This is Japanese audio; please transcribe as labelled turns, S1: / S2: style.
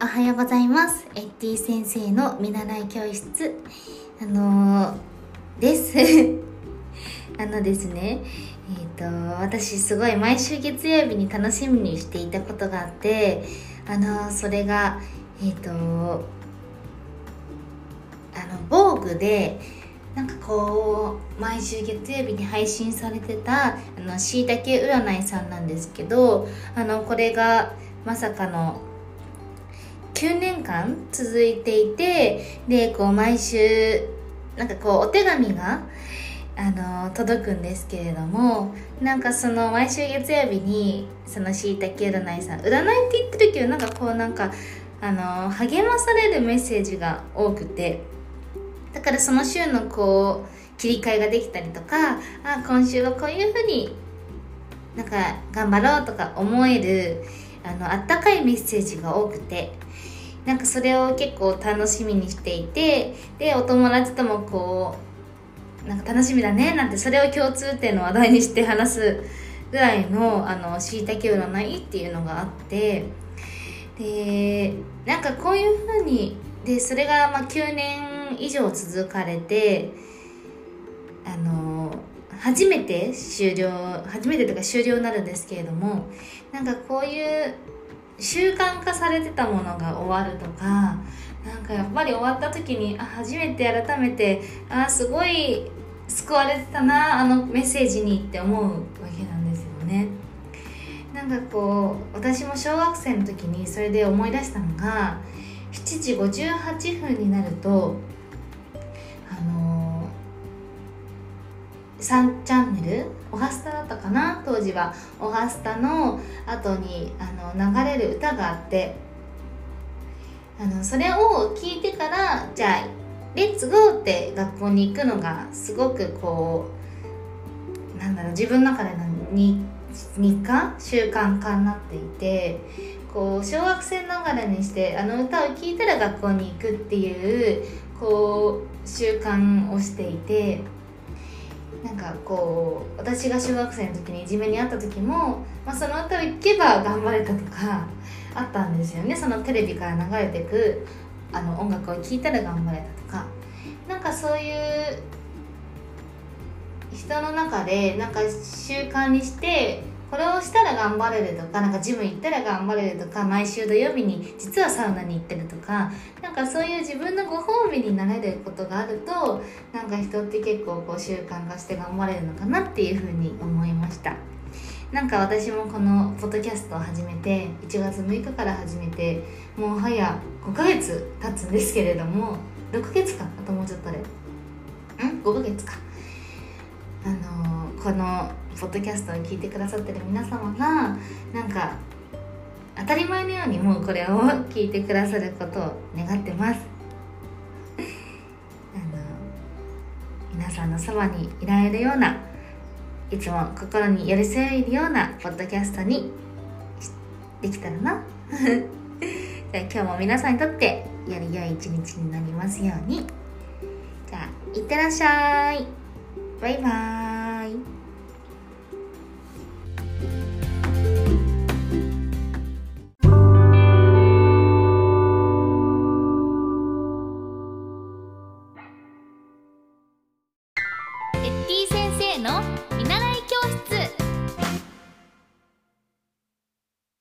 S1: おはようございます。エッティ先生の見習い教室、あのー、です。あのですね、えっ、ー、と、私すごい毎週月曜日に楽しみにしていたことがあって、あのー、それが、えっ、と、あの、防具で、なんかこう毎週月曜日に配信されてたあのしいたけ占いさんなんですけどあのこれがまさかの9年間続いていてでこう毎週なんかこうお手紙があの届くんですけれどもなんかその毎週月曜日にそのしいたけ占いさん占いって言ってるけどなんかこうなんかあの励まされるメッセージが多くてだからその週のこう切り替えができたりとかあ今週はこういうふうになんか頑張ろうとか思えるあのあったかいメッセージが多くて。なんかそれを結構楽しみにしていてでお友達ともこうなんか楽しみだねなんてそれを共通点の話題にして話すぐらいのあのしいたけ占いっていうのがあって。でなんかこういうふうにでそれがまあ9年以上続かれてあの初めて終了初めてとか終了になるんですけれどもなんかこういう習慣化されてたものが終わるとかなんかやっぱり終わった時にあ初めて改めてあすごい救われてたなあのメッセージにって思うわけなんですよね。なんかこう私も小学生の時にそれで思い出したのが7時58分になると3チャンネルおはスタだったかな？当時はおはスタの後にあの流れる歌があってあのそれを聞いてからじゃあレッツゴーって学校に行くのがすごくこうなんだろう自分の中での日課習慣化になっていてこう小学生ながらにしてあの歌を聴いたら学校に行くっていうこう習慣をしていてなんかこう私が小学生の時にいじめにあった時も、まあ、その歌を聴けば頑張れたとかあったんですよね。そのテレビから流れてくあの音楽を聴いたら頑張れたとか。なんかそういう人の中でなんか習慣にしてこれをしたら頑張れるとかなんかジム行ったら頑張れるとか毎週土曜日に実はサウナに行ってるとかなんかそういう自分のご褒美になれることがあるとなんか人って結構こう習慣化して頑張れるのかなっていうふうに思いました。なんか私もこのポッドキャストを始めて1月6日から始めてもう早5ヶ月経つんですけれども6ヶ月か？あともうちょっとで。ん？5ヶ月か。あのー、このポッドキャストを聞いてくださってる皆様がなんか当たり前のようにもうこれを聞いてくださることを願ってます。あの皆さんのそばにいられるようないつも心に寄り添えるようなポッドキャストにできたらな。じゃあ今日も皆さんにとってより良い一日になりますように。じゃあいってらっしゃい。バイバーイ。